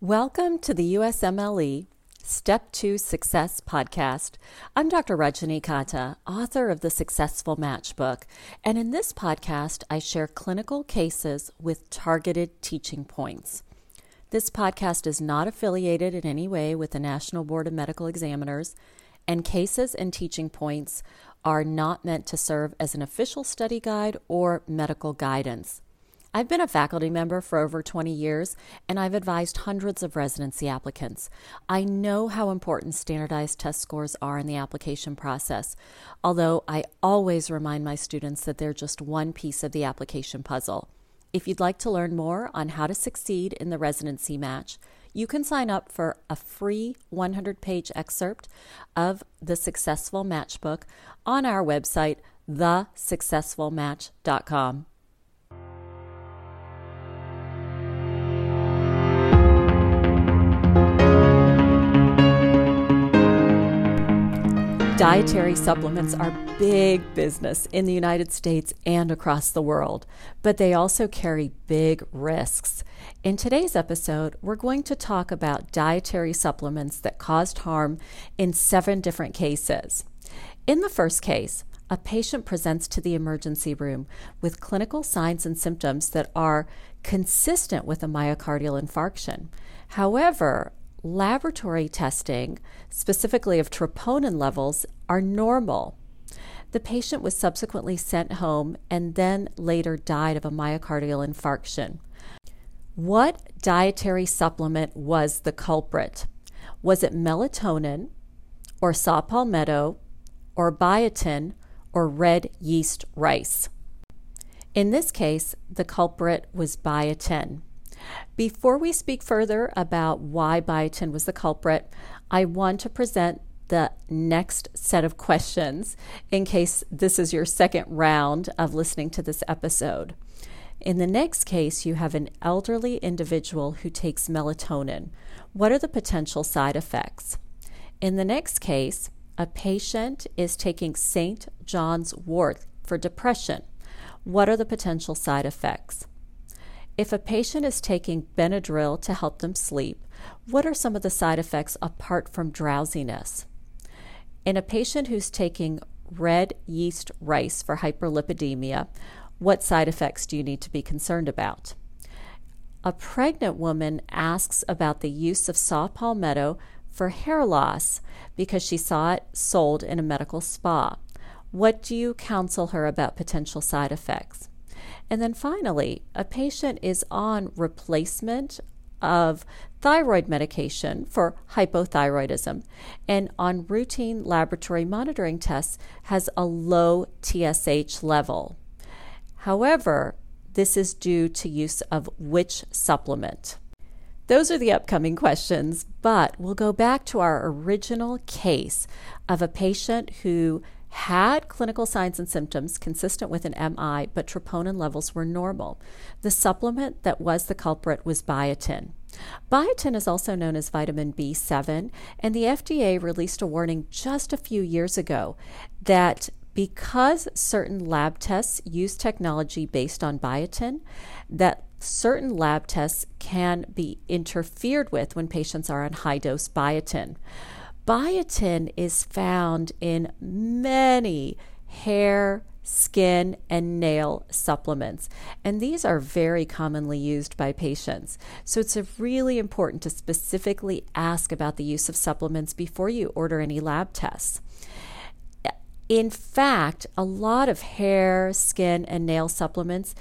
Welcome to the USMLE Step 2 Success Podcast. I'm Dr. Rajani Katta, author of the Successful Match book, and in this podcast, I share clinical cases with targeted teaching points. This podcast is not affiliated in any way with the National Board of Medical Examiners, and cases and teaching points are not meant to serve as an official study guide or medical guidance. I've been a faculty member for over 20 years and I've advised hundreds of residency applicants. I know how important standardized test scores are in the application process, although I always remind my students that they're just one piece of the application puzzle. If you'd like to learn more on how to succeed in the residency match, you can sign up for a free 100 page excerpt of the Successful Matchbook on our website, thesuccessfulmatch.com. Dietary supplements are big business in the United States and across the world, but they also carry big risks. In today's episode, we're going to talk about dietary supplements that caused harm in seven different cases. In the first case, a patient presents to the emergency room with clinical signs and symptoms that are consistent with a myocardial infarction. However, laboratory testing, specifically of troponin levels, are normal. The patient was subsequently sent home and then later died of a myocardial infarction. What dietary supplement was the culprit? Was it melatonin, or saw palmetto, or biotin, or red yeast rice? In this case, the culprit was biotin. Before we speak further about why biotin was the culprit, I want to present the next set of questions in case this is your second round of listening to this episode. In the next case, you have an elderly individual who takes melatonin. What are the potential side effects? In the next case, a patient is taking St. John's wort for depression. What are the potential side effects? If a patient is taking Benadryl to help them sleep, what are some of the side effects apart from drowsiness? In a patient who's taking red yeast rice for hyperlipidemia, what side effects do you need to be concerned about? A pregnant woman asks about the use of saw palmetto for hair loss because she saw it sold in a medical spa. What do you counsel her about potential side effects? And then finally, a patient is on replacement of thyroid medication for hypothyroidism and on routine laboratory monitoring tests has a low TSH level. However, this is due to use of which supplement? Those are the upcoming questions, but we'll go back to our original case of a patient who had clinical signs and symptoms consistent with an MI, but troponin levels were normal. The supplement that was the culprit was biotin. Biotin is also known as vitamin B7, and the FDA released a warning just a few years ago that because certain lab tests use technology based on biotin, that certain lab tests can be interfered with when patients are on high dose biotin. Biotin is found in many hair, skin, and nail supplements, and these are very commonly used by patients. So it's really important to specifically ask about the use of supplements before you order any lab tests. In fact, a lot of hair, skin, and nail supplements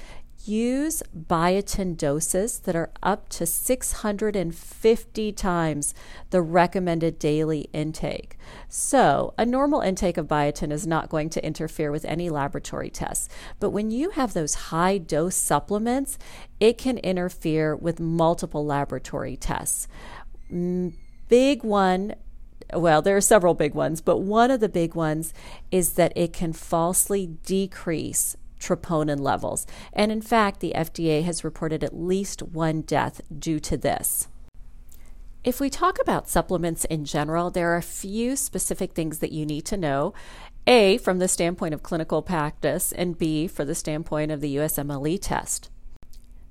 use biotin doses that are up to 650 times the recommended daily intake. So, a normal intake of biotin is not going to interfere with any laboratory tests. But when you have those high dose supplements, it can interfere with multiple laboratory tests. Mm, big one well, there are several big ones, but one of the big ones is that it can falsely decrease troponin levels. And in fact, the FDA has reported at least one death due to this. If we talk about supplements in general, there are a few specific things that you need to know. A, from the standpoint of clinical practice, and B, for the standpoint of the USMLE test.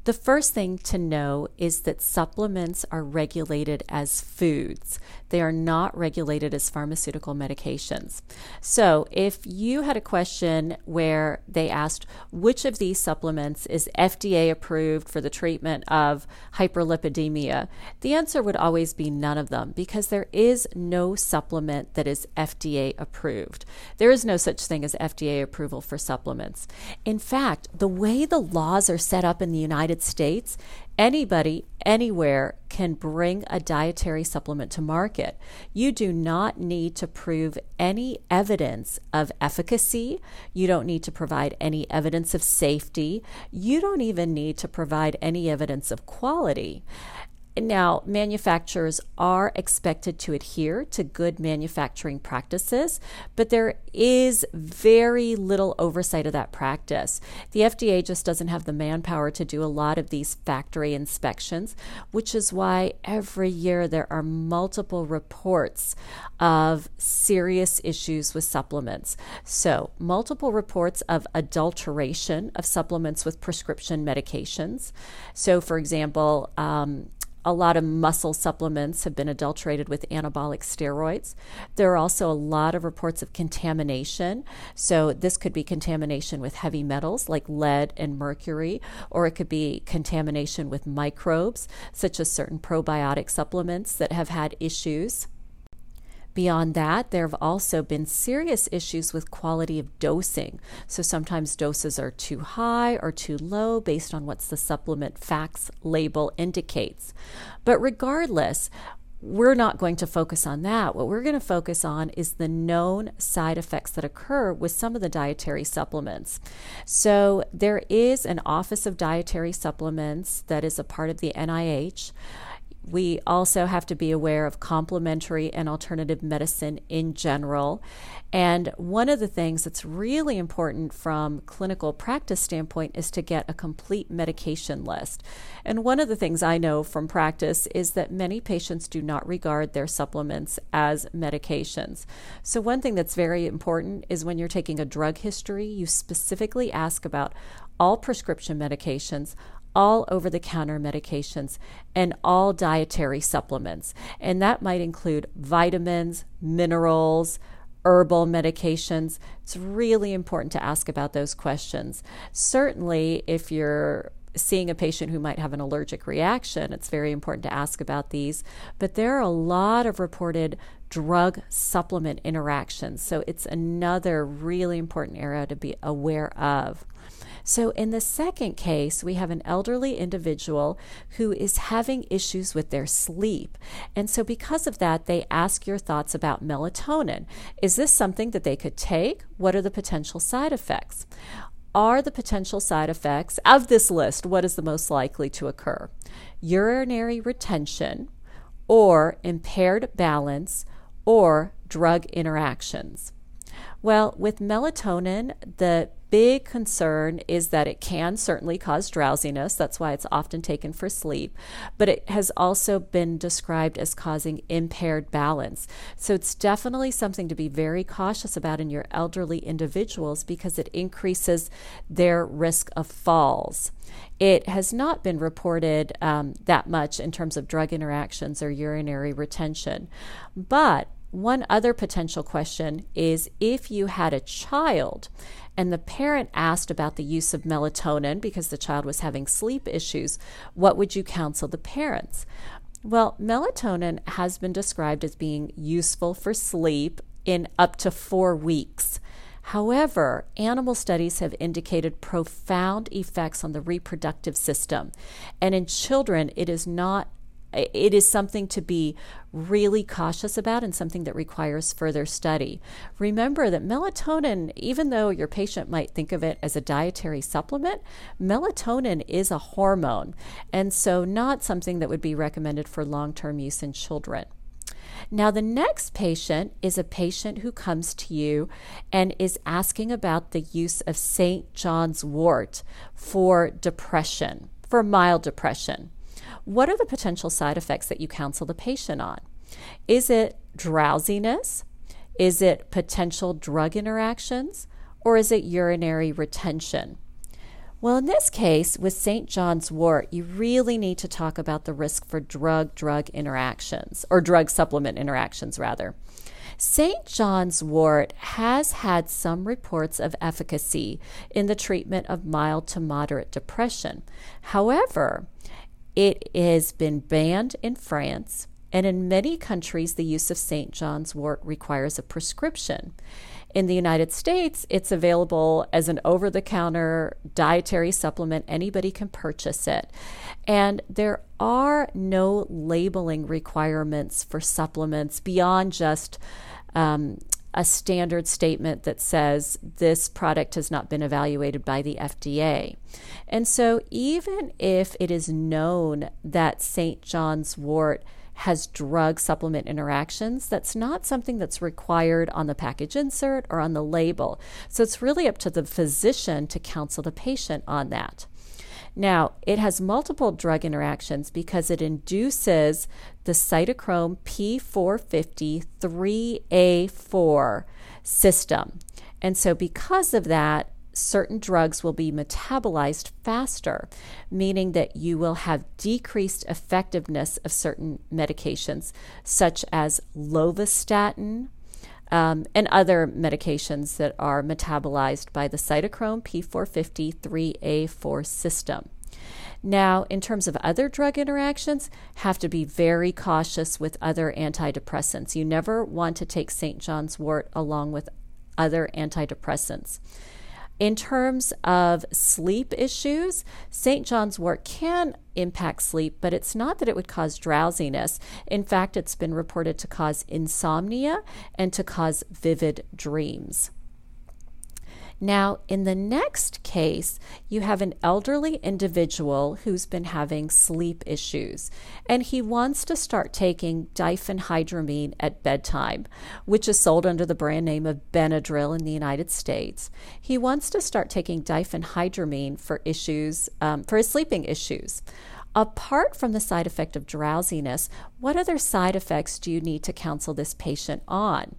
The first thing to know is that supplements are regulated as foods. They are not regulated as pharmaceutical medications. So, if you had a question where they asked which of these supplements is FDA approved for the treatment of hyperlipidemia, the answer would always be none of them because there is no supplement that is FDA approved. There is no such thing as FDA approval for supplements. In fact, the way the laws are set up in the United States, anybody, anywhere can bring a dietary supplement to market. You do not need to prove any evidence of efficacy. You don't need to provide any evidence of safety. You don't even need to provide any evidence of quality. Now, manufacturers are expected to adhere to good manufacturing practices, but there is very little oversight of that practice. The FDA just doesn't have the manpower to do a lot of these factory inspections, which is why every year there are multiple reports of serious issues with supplements. So, multiple reports of adulteration of supplements with prescription medications. So, for example, um, a lot of muscle supplements have been adulterated with anabolic steroids. There are also a lot of reports of contamination. So, this could be contamination with heavy metals like lead and mercury, or it could be contamination with microbes, such as certain probiotic supplements that have had issues. Beyond that, there have also been serious issues with quality of dosing. So sometimes doses are too high or too low based on what the supplement facts label indicates. But regardless, we're not going to focus on that. What we're going to focus on is the known side effects that occur with some of the dietary supplements. So, there is an Office of Dietary Supplements that is a part of the NIH. We also have to be aware of complementary and alternative medicine in general. And one of the things that's really important from clinical practice standpoint is to get a complete medication list. And one of the things I know from practice is that many patients do not regard their supplements as medications. So one thing that's very important is when you're taking a drug history, you specifically ask about all prescription medications, all over the counter medications, and all dietary supplements. And that might include vitamins, minerals, herbal medications. It's really important to ask about those questions. Certainly, if you're seeing a patient who might have an allergic reaction, it's very important to ask about these. But there are a lot of reported drug supplement interactions. So it's another really important area to be aware of. So, in the second case, we have an elderly individual who is having issues with their sleep. And so, because of that, they ask your thoughts about melatonin. Is this something that they could take? What are the potential side effects? Are the potential side effects of this list, what is the most likely to occur? Urinary retention, or impaired balance, or drug interactions. Well, with melatonin, the big concern is that it can certainly cause drowsiness. That's why it's often taken for sleep. But it has also been described as causing impaired balance. So it's definitely something to be very cautious about in your elderly individuals because it increases their risk of falls. It has not been reported um, that much in terms of drug interactions or urinary retention. But one other potential question is if you had a child and the parent asked about the use of melatonin because the child was having sleep issues, what would you counsel the parents? Well, melatonin has been described as being useful for sleep in up to four weeks. However, animal studies have indicated profound effects on the reproductive system. And in children, it is not it is something to be really cautious about and something that requires further study. Remember that melatonin, even though your patient might think of it as a dietary supplement, melatonin is a hormone, and so not something that would be recommended for long term use in children. Now, the next patient is a patient who comes to you and is asking about the use of St. John's wort for depression, for mild depression. What are the potential side effects that you counsel the patient on? Is it drowsiness? Is it potential drug interactions? Or is it urinary retention? Well, in this case, with St. John's wort, you really need to talk about the risk for drug drug interactions, or drug supplement interactions, rather. St. John's wort has had some reports of efficacy in the treatment of mild to moderate depression. However, it has been banned in France, and in many countries, the use of St. John's wort requires a prescription. In the United States, it's available as an over the counter dietary supplement. Anybody can purchase it. And there are no labeling requirements for supplements beyond just um, a standard statement that says this product has not been evaluated by the FDA. And so, even if it is known that St. John's wort has drug supplement interactions, that's not something that's required on the package insert or on the label. So, it's really up to the physician to counsel the patient on that. Now, it has multiple drug interactions because it induces the cytochrome P450 3A4 system. And so, because of that, certain drugs will be metabolized faster, meaning that you will have decreased effectiveness of certain medications, such as lovastatin, um, and other medications that are metabolized by the cytochrome P450 3A4 system. Now, in terms of other drug interactions, have to be very cautious with other antidepressants. You never want to take St. John's wort along with other antidepressants. In terms of sleep issues, St. John's wort can impact sleep, but it's not that it would cause drowsiness. In fact, it's been reported to cause insomnia and to cause vivid dreams. Now, in the next case, you have an elderly individual who's been having sleep issues, and he wants to start taking diphenhydramine at bedtime, which is sold under the brand name of Benadryl in the United States. He wants to start taking diphenhydramine for issues, um, for his sleeping issues. Apart from the side effect of drowsiness, what other side effects do you need to counsel this patient on?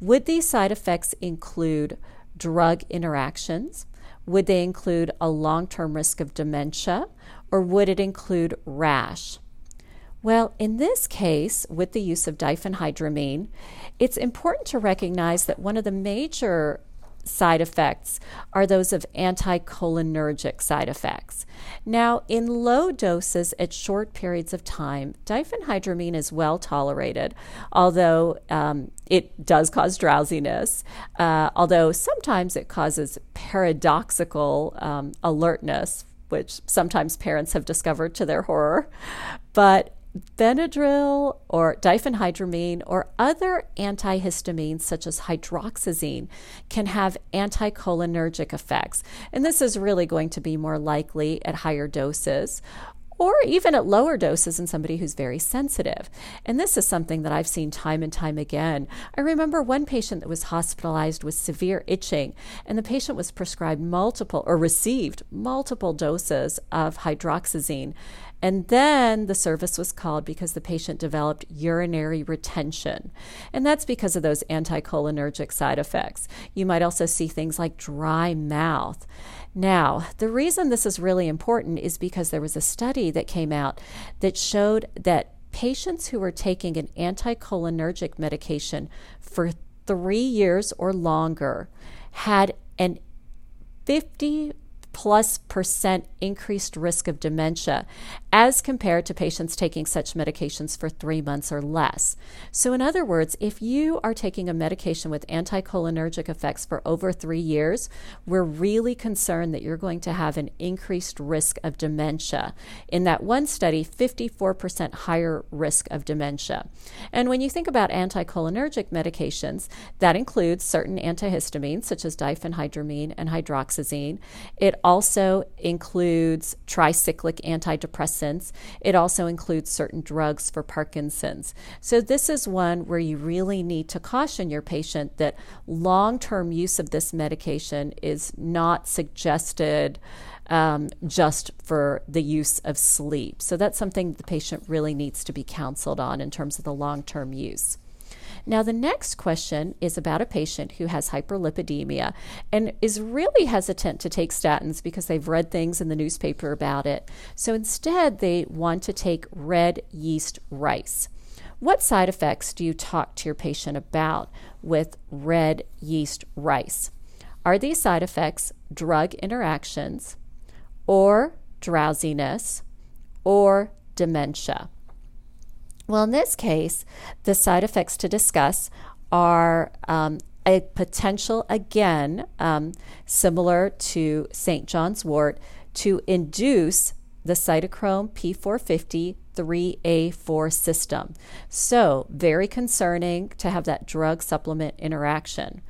Would these side effects include drug interactions? Would they include a long term risk of dementia? Or would it include rash? Well, in this case, with the use of diphenhydramine, it's important to recognize that one of the major side effects are those of anticholinergic side effects. Now, in low doses at short periods of time, diphenhydramine is well tolerated, although um, it does cause drowsiness, uh, although sometimes it causes paradoxical um, alertness, which sometimes parents have discovered to their horror. But Benadryl or diphenhydramine or other antihistamines such as hydroxyzine can have anticholinergic effects. And this is really going to be more likely at higher doses or even at lower doses in somebody who's very sensitive. And this is something that I've seen time and time again. I remember one patient that was hospitalized with severe itching, and the patient was prescribed multiple or received multiple doses of hydroxyzine. And then the service was called because the patient developed urinary retention. And that's because of those anticholinergic side effects. You might also see things like dry mouth. Now, the reason this is really important is because there was a study that came out that showed that patients who were taking an anticholinergic medication for three years or longer had an 50 plus percent increased risk of dementia as compared to patients taking such medications for three months or less. So, in other words, if you are taking a medication with anticholinergic effects for over three years, we're really concerned that you're going to have an increased risk of dementia. In that one study, 54% higher risk of dementia. And when you think about anticholinergic medications, that includes certain antihistamines such as diphenhydramine and hydroxyzine. It also includes tricyclic antidepressants. It also includes certain drugs for Parkinson's. So, this is one where you really need to caution your patient that long term use of this medication is not suggested. Um, just for the use of sleep. So that's something the patient really needs to be counseled on in terms of the long term use. Now, the next question is about a patient who has hyperlipidemia and is really hesitant to take statins because they've read things in the newspaper about it. So instead, they want to take red yeast rice. What side effects do you talk to your patient about with red yeast rice? Are these side effects drug interactions or drowsiness or dementia? Well, in this case, the side effects to discuss are um, a potential, again, um, similar to St. John's wort, to induce the cytochrome P450 3A4 system. So, very concerning to have that drug supplement interaction.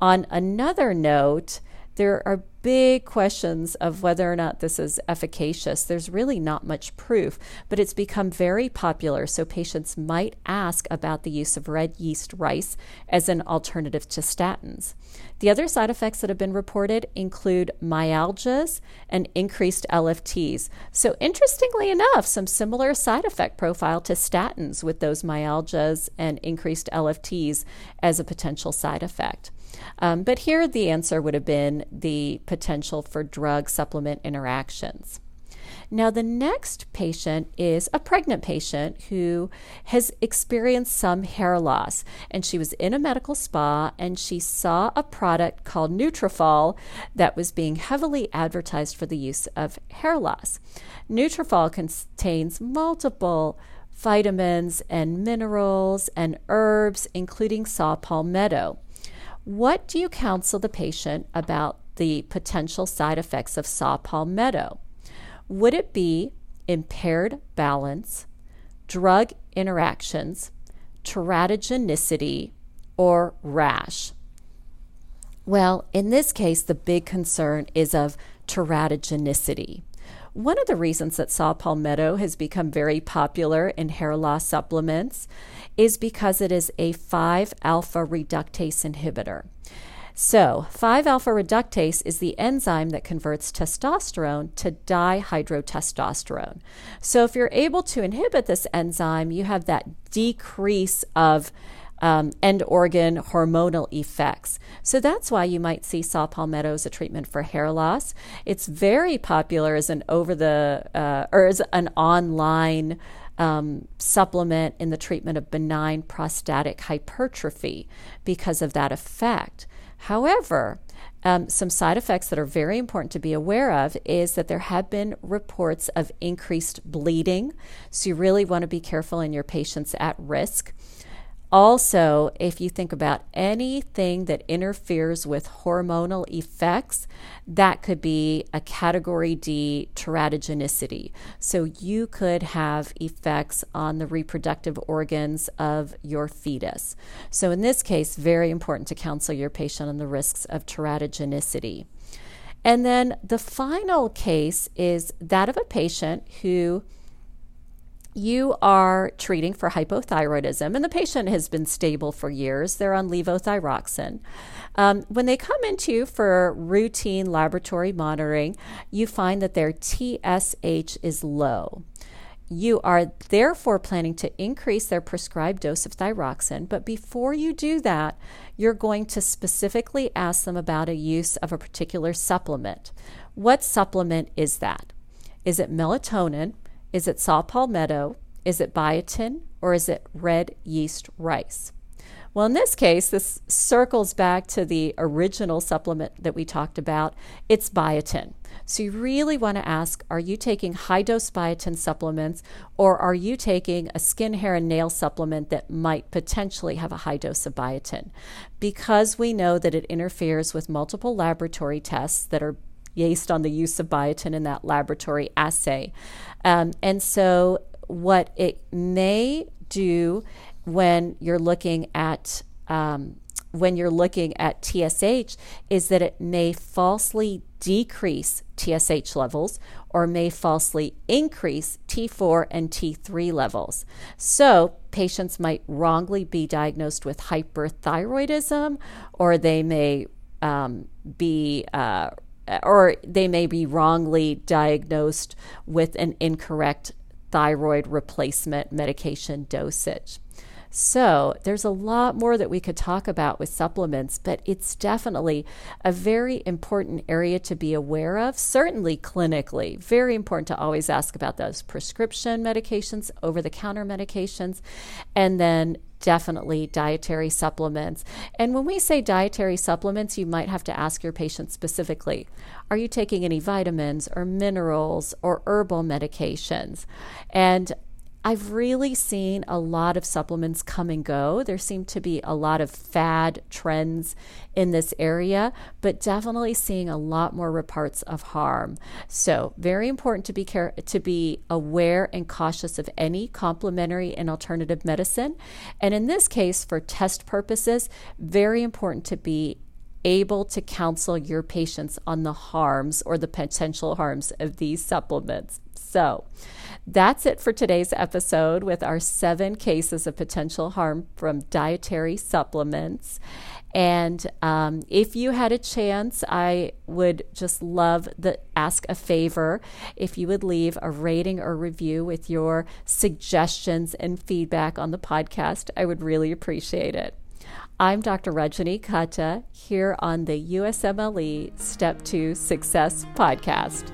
On another note, there are big questions of whether or not this is efficacious. There's really not much proof, but it's become very popular. So patients might ask about the use of red yeast rice as an alternative to statins. The other side effects that have been reported include myalgias and increased LFTs. So, interestingly enough, some similar side effect profile to statins with those myalgias and increased LFTs as a potential side effect. Um, but here the answer would have been the potential for drug supplement interactions. Now, the next patient is a pregnant patient who has experienced some hair loss. And she was in a medical spa and she saw a product called Nutrafol that was being heavily advertised for the use of hair loss. Nutrafol contains multiple vitamins and minerals and herbs, including saw palmetto. What do you counsel the patient about the potential side effects of saw palmetto? Would it be impaired balance, drug interactions, teratogenicity, or rash? Well, in this case, the big concern is of teratogenicity. One of the reasons that saw palmetto has become very popular in hair loss supplements is because it is a 5 alpha reductase inhibitor. So, 5 alpha reductase is the enzyme that converts testosterone to dihydrotestosterone. So, if you're able to inhibit this enzyme, you have that decrease of um, end organ hormonal effects. So that's why you might see saw palmetto as a treatment for hair loss. It's very popular as an over the uh, or as an online um, supplement in the treatment of benign prostatic hypertrophy because of that effect. However, um, some side effects that are very important to be aware of is that there have been reports of increased bleeding. So you really want to be careful in your patients at risk. Also, if you think about anything that interferes with hormonal effects, that could be a category D teratogenicity. So you could have effects on the reproductive organs of your fetus. So, in this case, very important to counsel your patient on the risks of teratogenicity. And then the final case is that of a patient who you are treating for hypothyroidism, and the patient has been stable for years. They're on levothyroxine. Um, when they come into you for routine laboratory monitoring, you find that their TSH is low. You are therefore planning to increase their prescribed dose of thyroxine, but before you do that, you're going to specifically ask them about a use of a particular supplement. What supplement is that? Is it melatonin? Is it saw palmetto? Is it biotin? Or is it red yeast rice? Well, in this case, this circles back to the original supplement that we talked about. It's biotin. So you really want to ask are you taking high dose biotin supplements or are you taking a skin, hair, and nail supplement that might potentially have a high dose of biotin? Because we know that it interferes with multiple laboratory tests that are based on the use of biotin in that laboratory assay. Um, and so, what it may do when you're looking at um, when you're looking at TSH is that it may falsely decrease TSH levels or may falsely increase T4 and T3 levels. So, patients might wrongly be diagnosed with hyperthyroidism or they may um, be uh, Uh, or they may be wrongly diagnosed with an incorrect thyroid replacement medication dosage. So, there's a lot more that we could talk about with supplements, but it's definitely a very important area to be aware of, certainly clinically. Very important to always ask about those prescription medications, over the counter medications, and then definitely dietary supplements. And when we say dietary supplements, you might have to ask your patient specifically Are you taking any vitamins or minerals or herbal medications? And I've really seen a lot of supplements come and go. There seem to be a lot of fad trends in this area, but definitely seeing a lot more reports of harm. So, very important to be care- to be aware and cautious of any complementary and alternative medicine. And in this case, for test purposes, very important to be able to counsel your patients on the harms or the potential harms of these supplements. So, that's it for today's episode with our seven cases of potential harm from dietary supplements. And um, if you had a chance, I would just love the ask a favor if you would leave a rating or review with your suggestions and feedback on the podcast. I would really appreciate it. I'm Dr. Rajani Katta here on the USMLE Step 2 Success Podcast.